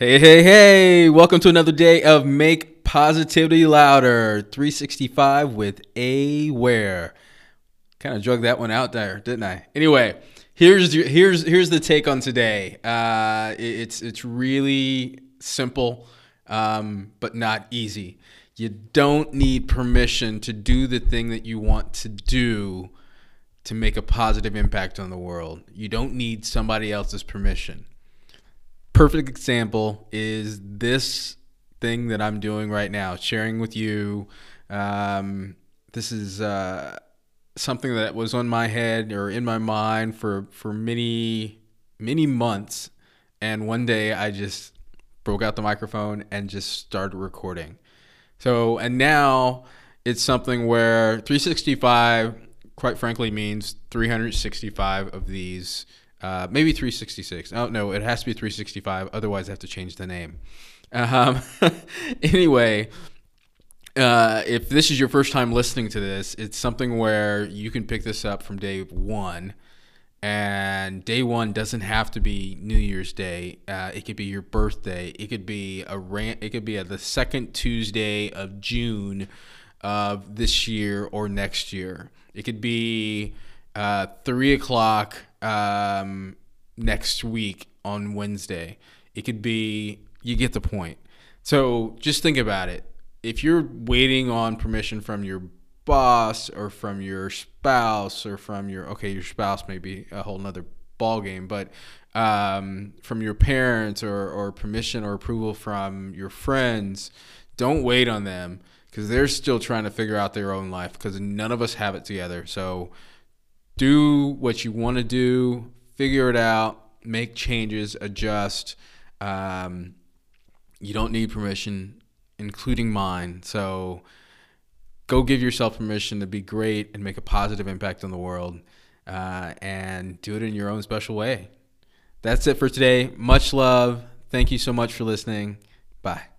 Hey, hey, hey! Welcome to another day of Make Positivity Louder 365 with A Ware. Kind of drug that one out there, didn't I? Anyway, here's here's here's the take on today. Uh, it's it's really simple, um, but not easy. You don't need permission to do the thing that you want to do to make a positive impact on the world. You don't need somebody else's permission perfect example is this thing that I'm doing right now, sharing with you. Um, this is uh, something that was on my head or in my mind for for many many months, and one day I just broke out the microphone and just started recording. So and now it's something where 365, quite frankly, means 365 of these uh, maybe 366. Oh no, it has to be 365. Otherwise, I have to change the name. Um, anyway, uh, if this is your first time listening to this, it's something where you can pick this up from day one. And day one doesn't have to be New Year's Day. Uh, it could be your birthday. It could be a rant. It could be a, the second Tuesday of June of this year or next year. It could be uh, three o'clock um, next week on Wednesday. It could be, you get the point. So just think about it. If you're waiting on permission from your boss or from your spouse or from your, okay, your spouse may be a whole nother ball game, but um, from your parents or, or permission or approval from your friends, don't wait on them because they're still trying to figure out their own life because none of us have it together. So do what you want to do, figure it out, make changes, adjust. Um, you don't need permission, including mine. So go give yourself permission to be great and make a positive impact on the world uh, and do it in your own special way. That's it for today. Much love. Thank you so much for listening. Bye.